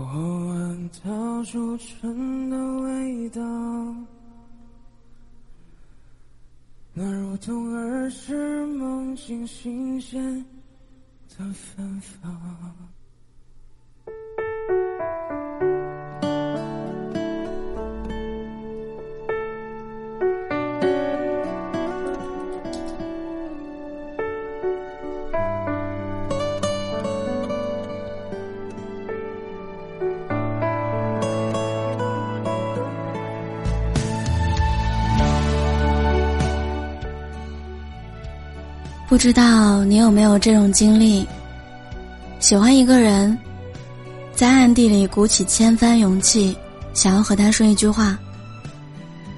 我闻到初春的味道，那如同儿时梦境新鲜的芬芳。不知道你有没有这种经历？喜欢一个人，在暗地里鼓起千番勇气，想要和他说一句话，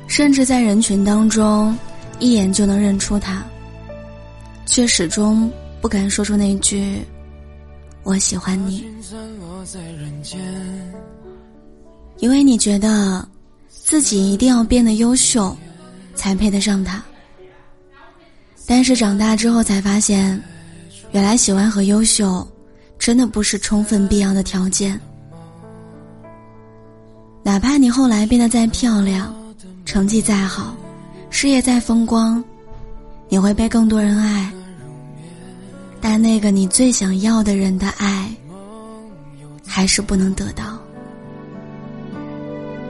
甚至在人群当中一眼就能认出他，却始终不敢说出那句“我喜欢你”，因为你觉得自己一定要变得优秀，才配得上他。但是长大之后才发现，原来喜欢和优秀，真的不是充分必要的条件。哪怕你后来变得再漂亮，成绩再好，事业再风光，你会被更多人爱，但那个你最想要的人的爱，还是不能得到。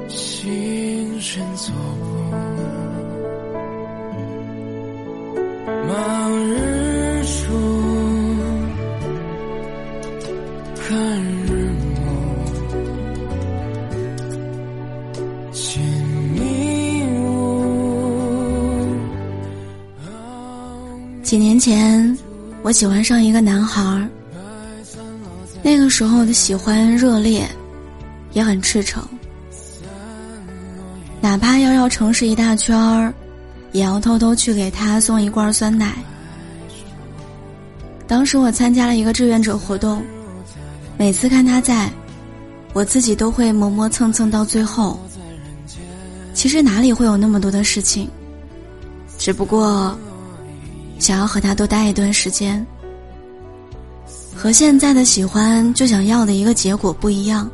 心神错望日出，看日暮，见迷雾。几年前，我喜欢上一个男孩儿，那个时候的喜欢热烈，也很赤诚，哪怕要绕城市一大圈儿。也要偷偷去给他送一罐酸奶。当时我参加了一个志愿者活动，每次看他在，我自己都会磨磨蹭蹭到最后。其实哪里会有那么多的事情，只不过想要和他多待一段时间。和现在的喜欢就想要的一个结果不一样。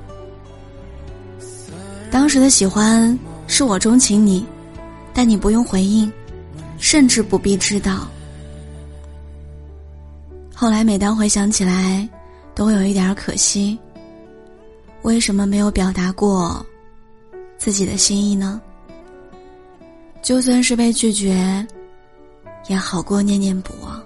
当时的喜欢是我钟情你。但你不用回应，甚至不必知道。后来每当回想起来，都会有一点可惜。为什么没有表达过自己的心意呢？就算是被拒绝，也好过念念不忘。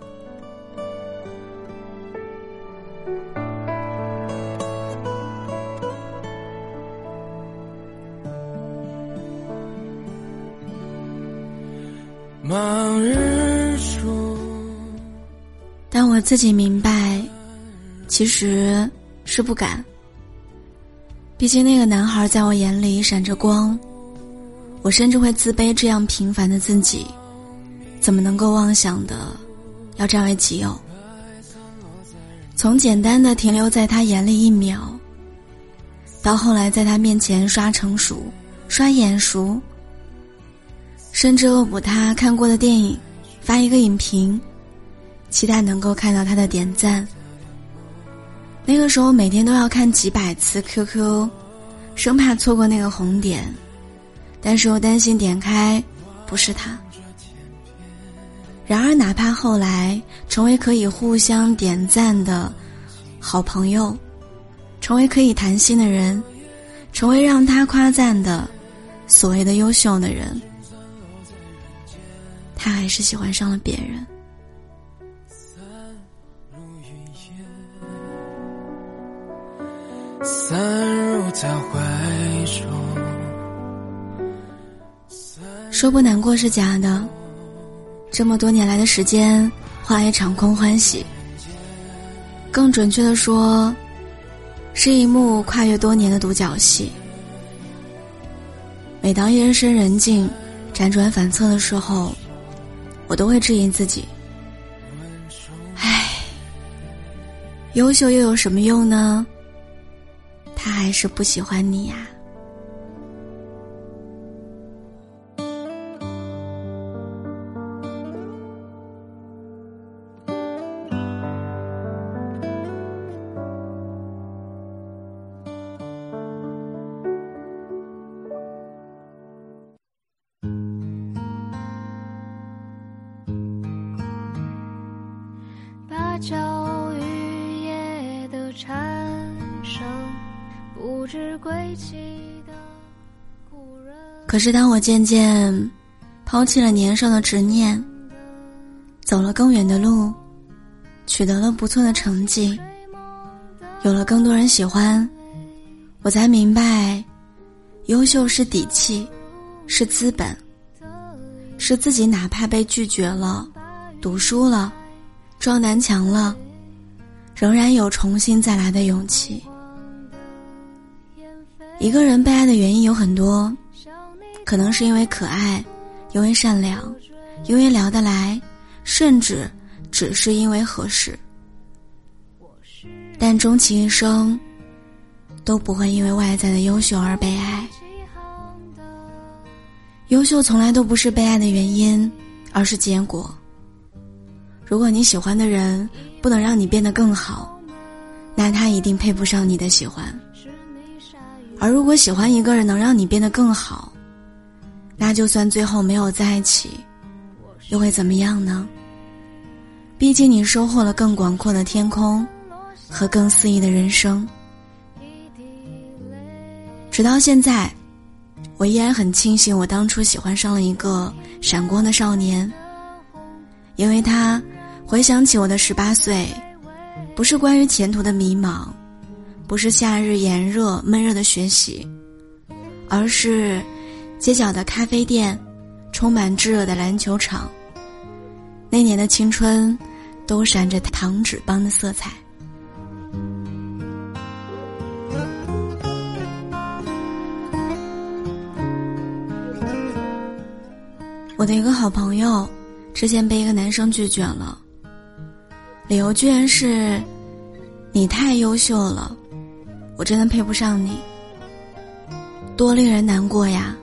但我自己明白，其实是不敢。毕竟那个男孩在我眼里闪着光，我甚至会自卑这样平凡的自己，怎么能够妄想的要占为己有？从简单的停留在他眼里一秒，到后来在他面前刷成熟、刷眼熟。甚至恶补他看过的电影，发一个影评，期待能够看到他的点赞。那个时候每天都要看几百次 QQ，生怕错过那个红点，但是又担心点开不是他。然而，哪怕后来成为可以互相点赞的好朋友，成为可以谈心的人，成为让他夸赞的所谓的优秀的人。他还是喜欢上了别人。散入云烟，散入他怀中说不难过是假的，这么多年来的时间，化一场空欢喜。更准确的说，是一幕跨越多年的独角戏。每当夜深人静、辗转反侧的时候。我都会质疑自己，唉，优秀又有什么用呢？他还是不喜欢你呀。叫雨夜的蝉声，不知归期的故人。可是当我渐渐抛弃了年少的执念，走了更远的路，取得了不错的成绩，有了更多人喜欢，我才明白，优秀是底气，是资本，是自己哪怕被拒绝了，读书了。撞南墙了，仍然有重新再来的勇气。一个人被爱的原因有很多，可能是因为可爱，因为善良，因为聊得来，甚至只是因为合适。但终其一生，都不会因为外在的优秀而被爱。优秀从来都不是被爱的原因，而是结果。如果你喜欢的人不能让你变得更好，那他一定配不上你的喜欢。而如果喜欢一个人能让你变得更好，那就算最后没有在一起，又会怎么样呢？毕竟你收获了更广阔的天空，和更肆意的人生。直到现在，我依然很庆幸我当初喜欢上了一个闪光的少年，因为他。回想起我的十八岁，不是关于前途的迷茫，不是夏日炎热闷热的学习，而是街角的咖啡店，充满炙热的篮球场。那年的青春，都闪着糖纸般的色彩。我的一个好朋友，之前被一个男生拒绝了。理由居然是，你太优秀了，我真的配不上你，多令人难过呀！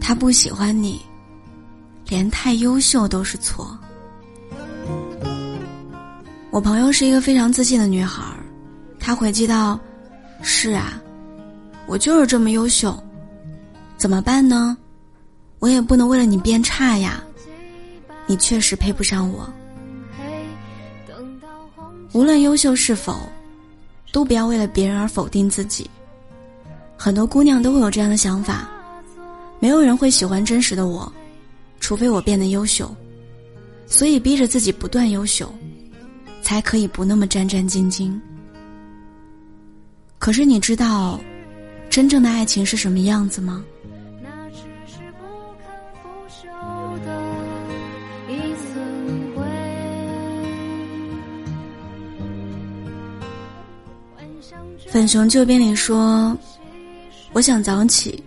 他不喜欢你，连太优秀都是错。我朋友是一个非常自信的女孩，她回击道：“是啊，我就是这么优秀，怎么办呢？我也不能为了你变差呀，你确实配不上我。”无论优秀是否，都不要为了别人而否定自己。很多姑娘都会有这样的想法：没有人会喜欢真实的我，除非我变得优秀。所以逼着自己不断优秀，才可以不那么战战兢兢。可是你知道，真正的爱情是什么样子吗？粉熊旧编里说：“我想早起，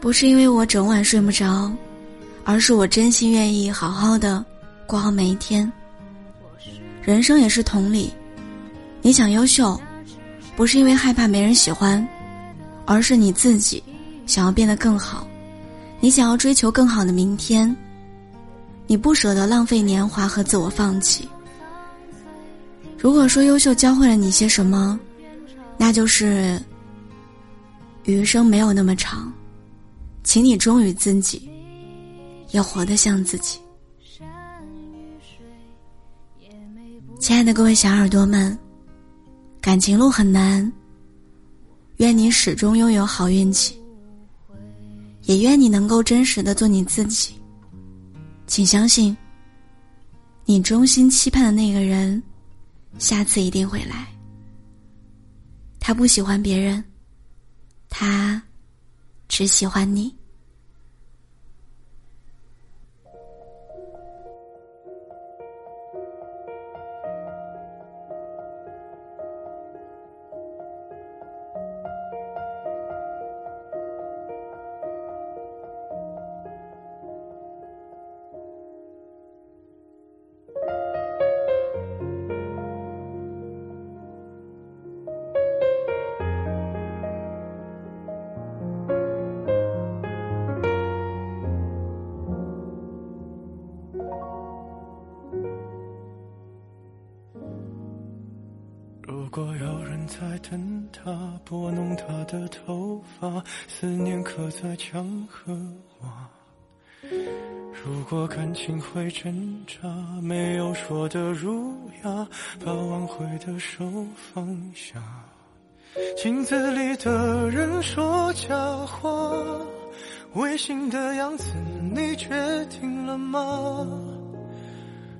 不是因为我整晚睡不着，而是我真心愿意好好的过好每一天。人生也是同理，你想优秀，不是因为害怕没人喜欢，而是你自己想要变得更好，你想要追求更好的明天，你不舍得浪费年华和自我放弃。如果说优秀教会了你些什么？”那就是，余生没有那么长，请你忠于自己，要活得像自己。亲爱的各位小耳朵们，感情路很难，愿你始终拥有好运气，也愿你能够真实的做你自己。请相信，你衷心期盼的那个人，下次一定会来。他不喜欢别人，他只喜欢你。把，思念刻在墙和瓦。如果感情会挣扎，没有说的儒雅，把挽回的手放下。镜子里的人说假话，违心的样子你决定了吗？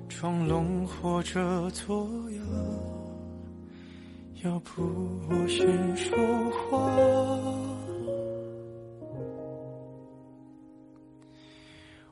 装聋或者作哑，要不我先说话。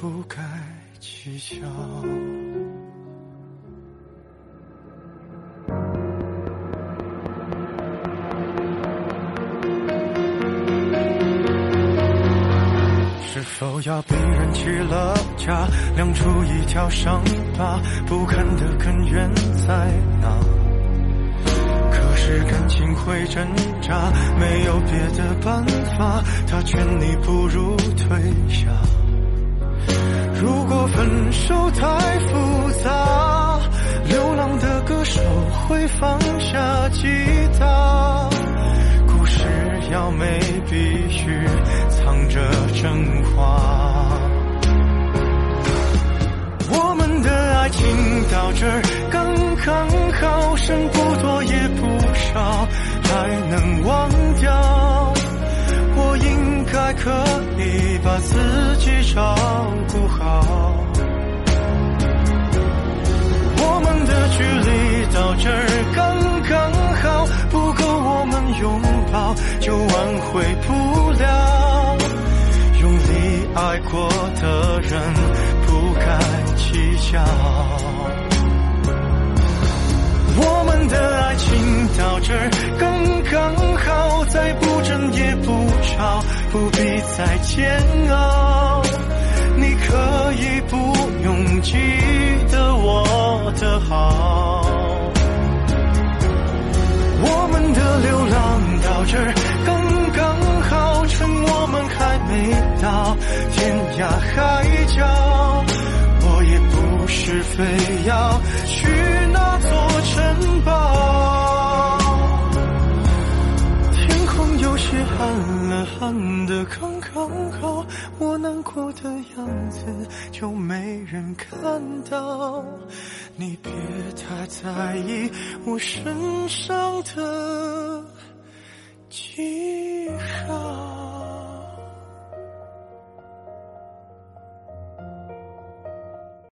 不该计较。是否要逼人起了家，亮出一条伤疤，不堪的根源在哪？可是感情会挣扎，没有别的办法，他劝你不如退下。如果分手太复杂，流浪的歌手会放下吉他。故事要美，必须藏着真话。我们的爱情到这儿刚刚好，剩不多也不少，还能忘。应该可以把自己照顾好。我们的距离到这儿刚刚好，不够我们拥抱，就挽回不了。用力爱过的人，不该计较。的爱情到这刚刚好，再不争也不吵。不必再煎熬，你可以不用记得我的好。我们的流浪到这刚刚好，趁我们还没到天涯海角，我也不是非要刚刚好，我难过的样子就没人看到。你别太在意我身上的记号。